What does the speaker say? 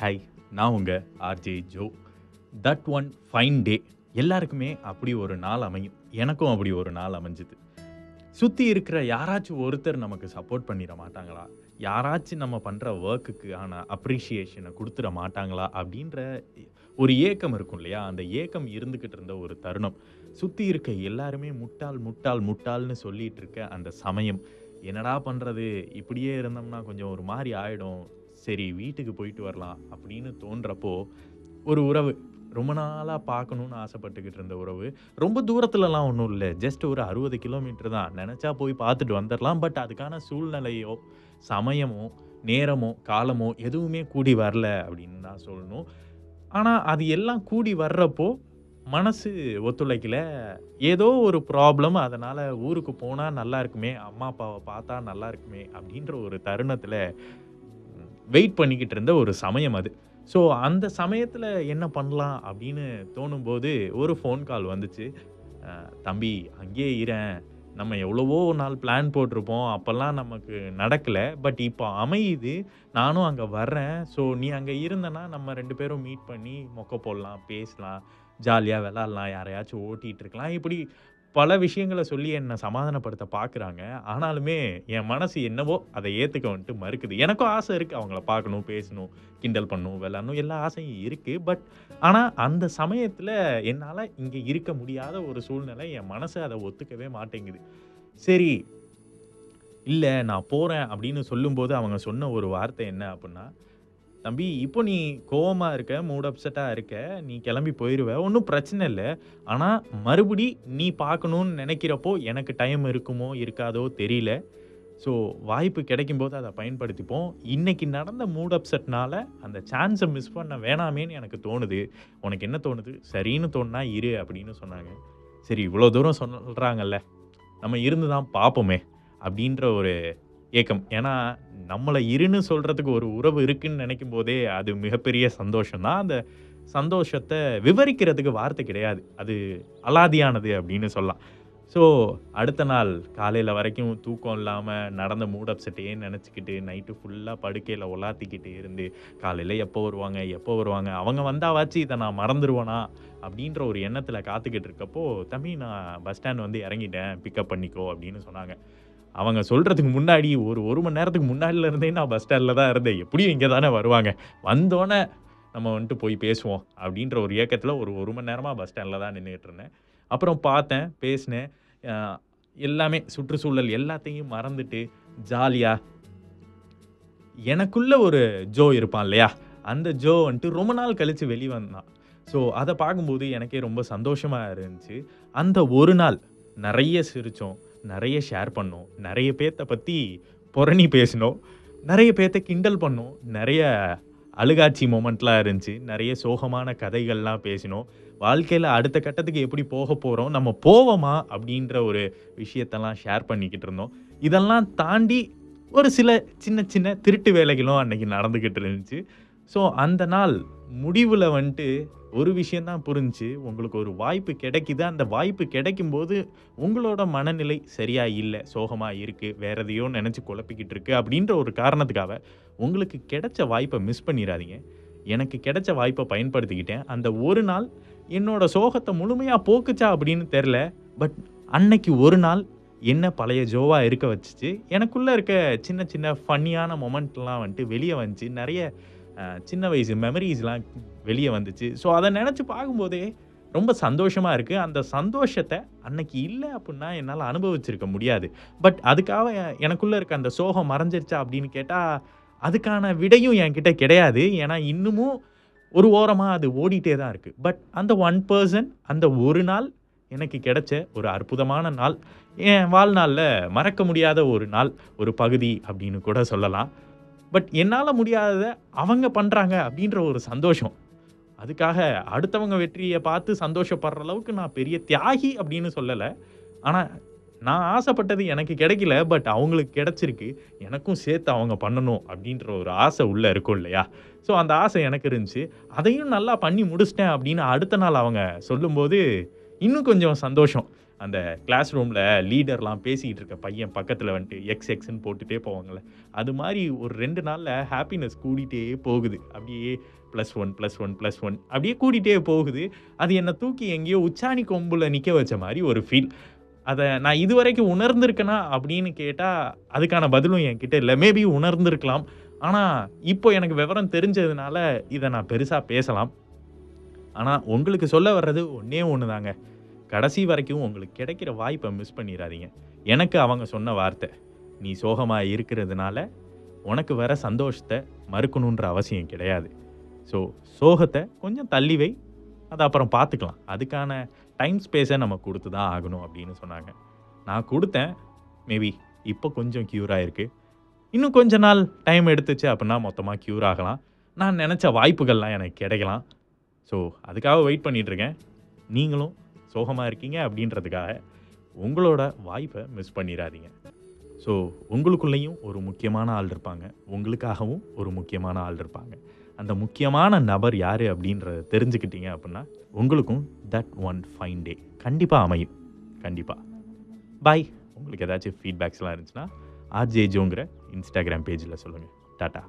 Hi நான் உங்கள் RJ Jo. That one fine day எல்லாருக்குமே அப்படி ஒரு நாள் அமையும். எனக்கும் அப்படி ஒரு நாள் அமைஞ்சுது. சுற்றி இருக்கிற யாராச்சும் ஒருத்தர் நமக்கு சப்போர்ட் பண்ணிட மாட்டாங்களா? யாராச்சும் நம்ம பண்ணுற ஒர்க்குக்கு ஆன அப்ரிஷியேஷனை கொடுத்துட மாட்டாங்களா? அப்படின்ற ஒரு ஏக்கம் இருக்கும் இல்லையா? அந்த ஏக்கம் இருந்துக்கிட்டு இருந்த ஒரு தருணம். சுற்றி இருக்க எல்லாருமே முட்டாள் முட்டாள் முட்டாள்னு சொல்லிகிட்டு இருக்க அந்த சமயம். என்னடா பண்ணுறது இப்படியே இருந்தோம்னா கொஞ்சம் ஒரு மாதிரி ஆகிடும் சரி வீட்டுக்கு போயிட்டு வரலாம் அப்படின்னு தோன்றப்போ ஒரு உறவு ரொம்ப நாளாக பார்க்கணுன்னு ஆசைப்பட்டுக்கிட்டு இருந்த உறவு ரொம்ப தூரத்துலலாம் ஒன்றும் இல்லை. ஜஸ்ட் ஒரு அறுபது கிலோமீட்டர் தான். நினச்சா போய் பார்த்துட்டு வந்துடலாம். பட் அதுக்கான சூழ்நிலையோ சமயமோ நேரமோ காலமோ எதுவுமே கூடி வரல அப்படின்னு தான் சொல்லணும். ஆனால் அது எல்லாம் கூடி வர்றப்போ மனசு ஒத்துழைக்கல. ஏதோ ஒரு ப்ராப்ளம் அதனால் ஊருக்கு போனால் நல்லா இருக்குமே அம்மா அப்பாவை பார்த்தா நல்லா இருக்குமே அப்படின்ற ஒரு தருணத்தில் வெயிட் பண்ணிக்கிட்டு இருந்த ஒரு சமயம் அது. ஸோ அந்த சமயத்தில் என்ன பண்ணலாம் அப்படின்னு தோணும்போது ஒரு ஃபோன் கால் வந்துச்சு. தம்பி அங்கேயே இரேன் நம்ம எவ்வளவோ நாள் பிளான் போட்டிருப்போம். அப்போல்லாம் நமக்கு நடக்கலை. பட் இப்போ அமையுது. நானும் அங்கே வர்றேன். ஸோ நீ அங்கே இருந்தனா நம்ம ரெண்டு பேரும் மீட் பண்ணி மொக்க போடலாம் பேசலாம். ஜாலியாக விளாட்லாம். யாரையாச்சும் ஓட்டிகிட்டு இருக்கலாம். இப்படி பல விஷயங்களை சொல்லி என்னை சமாதானப்படுத்த பார்க்குறாங்க ஆனாலுமே என் மனசு என்னவோ அதை ஏற்றுக்க வந்துட்டு மறுக்குது. எனக்கும் ஆசை இருக்குது அவங்கள பார்க்கணும் பேசணும் கிண்டல் பண்ணணும் விளாடணும் எல்லா ஆசையும் இருக்குது பட் ஆனால் அந்த சமயத்தில் என்னால் இங்கே இருக்க முடியாத ஒரு சூழ்நிலை என் மனசு அதை ஒத்துக்கவே மாட்டேங்குது. சரி இல்லை நான் போகிறேன் அப்படின்னு சொல்லும்போது அவங்க சொன்ன ஒரு வார்த்தை என்ன அப்படின்னா தம்பி இப்போ நீ கோவமாக இருக்க மூட் அப்செட்டாக இருக்க நீ கிளம்பி போயிடுவ ஒன்றும் பிரச்சனை இல்லை. ஆனால் மறுபடி நீ பார்க்கணுன்னு நினைக்கிறப்போ எனக்கு டைம் இருக்குமோ இருக்காதோ தெரியல. ஸோ வாய்ப்பு கிடைக்கும்போது அதை பயன்படுத்திப்போம். இன்னைக்கு நடந்த மூட் அப்செட்னால அந்த சான்ஸை மிஸ் பண்ண வேணாமேன்னு எனக்கு தோணுது. உனக்கு என்ன தோணுது? சரின்னு தோணுனா இரு அப்படின்னு சொன்னாங்க. சரி இவ்வளோ தூரம் சொல்கிறாங்கல்ல நம்ம இருந்து தான் பார்ப்போமே அப்படின்ற ஒரு ஏக்கம். ஏன்னா நம்மளை இருன்னு சொல்கிறதுக்கு ஒரு உறவு இருக்குன்னு நினைக்கும் போதே அது மிகப்பெரிய சந்தோஷம்தான் அந்த சந்தோஷத்தை விவரிக்கிறதுக்கு வார்த்தை கிடையாது. அது அலாதியானது அப்படின்னு சொல்லலாம். ஸோ அடுத்த நாள் காலையில் வரைக்கும் தூக்கம் இல்லாமல் நடந்த மூட் அப்செட்டையே நினச்சிக்கிட்டு நைட்டு ஃபுல்லாக படுக்கையில் உலாத்திக்கிட்டு இருந்து காலையில் எப்போ வருவாங்க எப்போ வருவாங்க அவங்க வந்தாவாச்சு இதை நான் மறந்துடுவேனா அப்படின்ற ஒரு எண்ணத்தில் காத்துக்கிட்டு இருக்கப்போ தம்பி நான் பஸ் ஸ்டாண்ட் வந்து இறங்கிட்டேன் பிக்கப் பண்ணிக்கோ அப்படின்னு சொன்னாங்க. அவங்க சொல்கிறதுக்கு முன்னாடி ஒரு ஒரு மணி நேரத்துக்கு முன்னாடியில் இருந்தே நான் பஸ் ஸ்டாண்டில் தான் இருந்தேன். எப்படியும் இங்கே தானே வருவாங்க. வந்தோடனே நம்ம வந்துட்டு போய் பேசுவோம் அப்படின்ற ஒரு இயக்கத்தில் ஒரு ஒரு மணி நேரமாக பஸ் ஸ்டாண்டில் தான் நின்றுட்டு இருந்தேன். அப்புறம் பார்த்தேன் பேசினேன். எல்லாமே சுற்றுச்சூழல் எல்லாத்தையும் மறந்துட்டு ஜாலியாக எனக்குள்ள ஒரு ஜோ இருப்பான் இல்லையா? அந்த ஜோ வந்துட்டு ரொம்ப நாள் கழித்து வெளியே வந்தான். ஸோ அதை பார்க்கும்போது எனக்கே ரொம்ப சந்தோஷமாக இருந்துச்சு. அந்த ஒரு நாள் நிறைய சிரித்தோம் நிறைய ஷேர் பண்ணோம். நிறைய பேர்த்த பற்றி புரணி பேசினோம். நிறைய பேர்த்த கிண்டல் பண்ணோம். நிறைய அழுகாட்சி மூமெண்ட்லாம் இருந்துச்சு. நிறைய சோகமான கதைகள்லாம் பேசினோம். வாழ்க்கையில் அடுத்த கட்டத்துக்கு எப்படி போக போகிறோம் நம்ம போவோமா அப்படின்ற ஒரு விஷயத்தெல்லாம் ஷேர் பண்ணிக்கிட்டு இருந்தோம். இதெல்லாம் தாண்டி ஒரு சில சின்ன சின்ன திருட்டு வேலைகளும் அன்னைக்கு நடந்துக்கிட்டு இருந்துச்சு. ஸோ அந்த நாள் முடிவில் வந்துட்டு ஒரு விஷயந்தான் புரிஞ்சு உங்களுக்கு ஒரு வாய்ப்பு கிடைக்குது. அந்த வாய்ப்பு கிடைக்கும்போது உங்களோட மனநிலை சரியாக இல்லை சோகமாக இருக்குது வேற எதையோ நினச்சி குழப்பிக்கிட்டு இருக்கு அப்படின்ற ஒரு காரணத்துக்காக உங்களுக்கு கிடைச்ச வாய்ப்பை மிஸ் பண்ணிடாதீங்க. எனக்கு கிடைச்ச வாய்ப்பை பயன்படுத்திக்கிட்டேன். அந்த ஒரு நாள் என்னோட சோகத்தை முழுமையாக போக்குச்சா அப்படின்னு தெரில பட் அன்னைக்கு ஒரு நாள் என்ன பழைய ஜோவாக இருக்க வச்சுச்சு. எனக்குள்ளே இருக்க சின்ன சின்ன ஃபன்னியான மொமெண்ட்லாம் வந்துட்டு வெளியே வந்துச்சு. நிறைய சின்ன வயசு மெமரிஸ்லாம் வெளியே வந்துச்சு. ஸோ அதை நினச்சி பார்க்கும்போதே ரொம்ப சந்தோஷமாக இருக்குது அந்த சந்தோஷத்தை அன்னைக்கு இல்லை அப்படின்னா என்னால் அனுபவிச்சிருக்க முடியாது. பட் அதுக்காக எனக்குள்ளே இருக்க அந்த சோகம் மறைஞ்சிருச்சா அப்படின்னு கேட்டால் அதுக்கான விடையும் என்கிட்ட கிடையாது. ஏன்னா இன்னமும் ஒரு ஓரமாக அது ஓடிட்டே தான் இருக்குது பட் அந்த ஒன் பர்சன் அந்த ஒரு நாள் எனக்கு கிடைச்ச ஒரு அற்புதமான நாள். என் வாழ்நாளில் மறக்க முடியாத ஒரு நாள் ஒரு பகுதி அப்படின்னு கூட சொல்லலாம். பட் என்னால் முடியாததை அவங்க பண்ணுறாங்க அப்படின்ற ஒரு சந்தோஷம். அதுக்காக அடுத்தவங்க வெற்றியை பார்த்து சந்தோஷப்படுற அளவுக்கு நான் பெரிய தியாகி அப்படின்னு சொல்லலை. ஆனால் நான் ஆசைப்பட்டது எனக்கு கிடைக்கல பட் அவங்களுக்கு கிடைச்சிருக்கு. எனக்கும் சேர்த்து அவங்க பண்ணணும் அப்படின்ற ஒரு ஆசை உள்ளே இருக்கும் இல்லையா? ஸோ அந்த ஆசை எனக்கு இருந்துச்சு. அதையும் நல்லா பண்ணி முடிச்சிட்டேன் அப்படின்னு அடுத்த நாள் அவங்க சொல்லும்போது இன்னும் கொஞ்சம் சந்தோஷம். அந்த கிளாஸ் ரூமில் லீடர்லாம் பேசிக்கிட்டு இருக்க பையன் பக்கத்தில் வந்துட்டு எக்ஸ் எக்ஸ்ன்னு போட்டுகிட்டே போவாங்கள்ல அது மாதிரி ஒரு ரெண்டு நாளில் ஹாப்பினஸ் கூடிட்டே போகுது. அப்படியே plus one plus one plus one அப்படியே கூடிட்டே போகுது. அது என்னை தூக்கி எங்கேயோ உச்சாணி கொம்பில் நிற்க வச்ச மாதிரி ஒரு ஃபீல் அதை நான் இது வரைக்கும் உணர்ந்திருக்கேனா அப்படின்னு கேட்டால் அதுக்கான பதிலும் என்கிட்ட இல்லை. மேபி உணர்ந்திருக்கலாம். ஆனால் இப்போ எனக்கு விவரம் தெரிஞ்சதுனால இதை நான் பெருசாக பேசலாம். ஆனால் உங்களுக்கு சொல்ல வர்றது ஒன்றே ஒன்று தாங்க கடைசி வரைக்கும் உங்களுக்கு கிடைக்கிற வாய்ப்பை மிஸ் பண்ணிடாதீங்க. எனக்கு அவங்க சொன்ன வார்த்தை நீ சோகமாக இருக்கிறதுனால உனக்கு வர சந்தோஷத்தை மறுக்கணுன்ற அவசியம் கிடையாது. ஸோ சோகத்தை கொஞ்சம் தள்ளி வை. அதை அப்புறம் பார்த்துக்கலாம். அதுக்கான டைம் ஸ்பேஸை நம்ம கொடுத்து தான் ஆகணும் அப்படின்னு சொன்னாங்க. நான் கொடுத்தேன். மேபி இப்போ கொஞ்சம் க்யூர் ஆகிருக்கு இன்னும் கொஞ்ச நாள் டைம் எடுத்துச்சு அப்படின்னா மொத்தமாக க்யூர் ஆகலாம். நான் நினச்ச வாய்ப்புகள்லாம் எனக்கு கிடைக்கலாம். ஸோ அதுக்காக வெயிட் பண்ணிகிட்ருக்கேன் நீங்களும் சோகமாக இருக்கீங்க அப்படின்றதுக்காக உங்களோட வாய்ப்பை மிஸ் பண்ணிடாதீங்க. ஸோ உங்களுக்குள்ளேயும் ஒரு முக்கியமான ஆள் இருப்பாங்க. உங்களுக்காகவும் ஒரு முக்கியமான ஆள் இருப்பாங்க. அந்த முக்கியமான நபர் யார் அப்படின்றத தெரிஞ்சுக்கிட்டீங்க அப்படின்னா உங்களுக்கும் தட் ஒன் ஃபைன் டே கண்டிப்பாக அமையும். கண்டிப்பாக பாய் உங்களுக்கு ஏதாச்சும் ஃபீட்பேக்ஸ்லாம் இருந்துச்சுன்னா ஆர்ஜேஜோங்கிற இன்ஸ்டாகிராம் பேஜில் சொல்லுங்கள் டாட்டா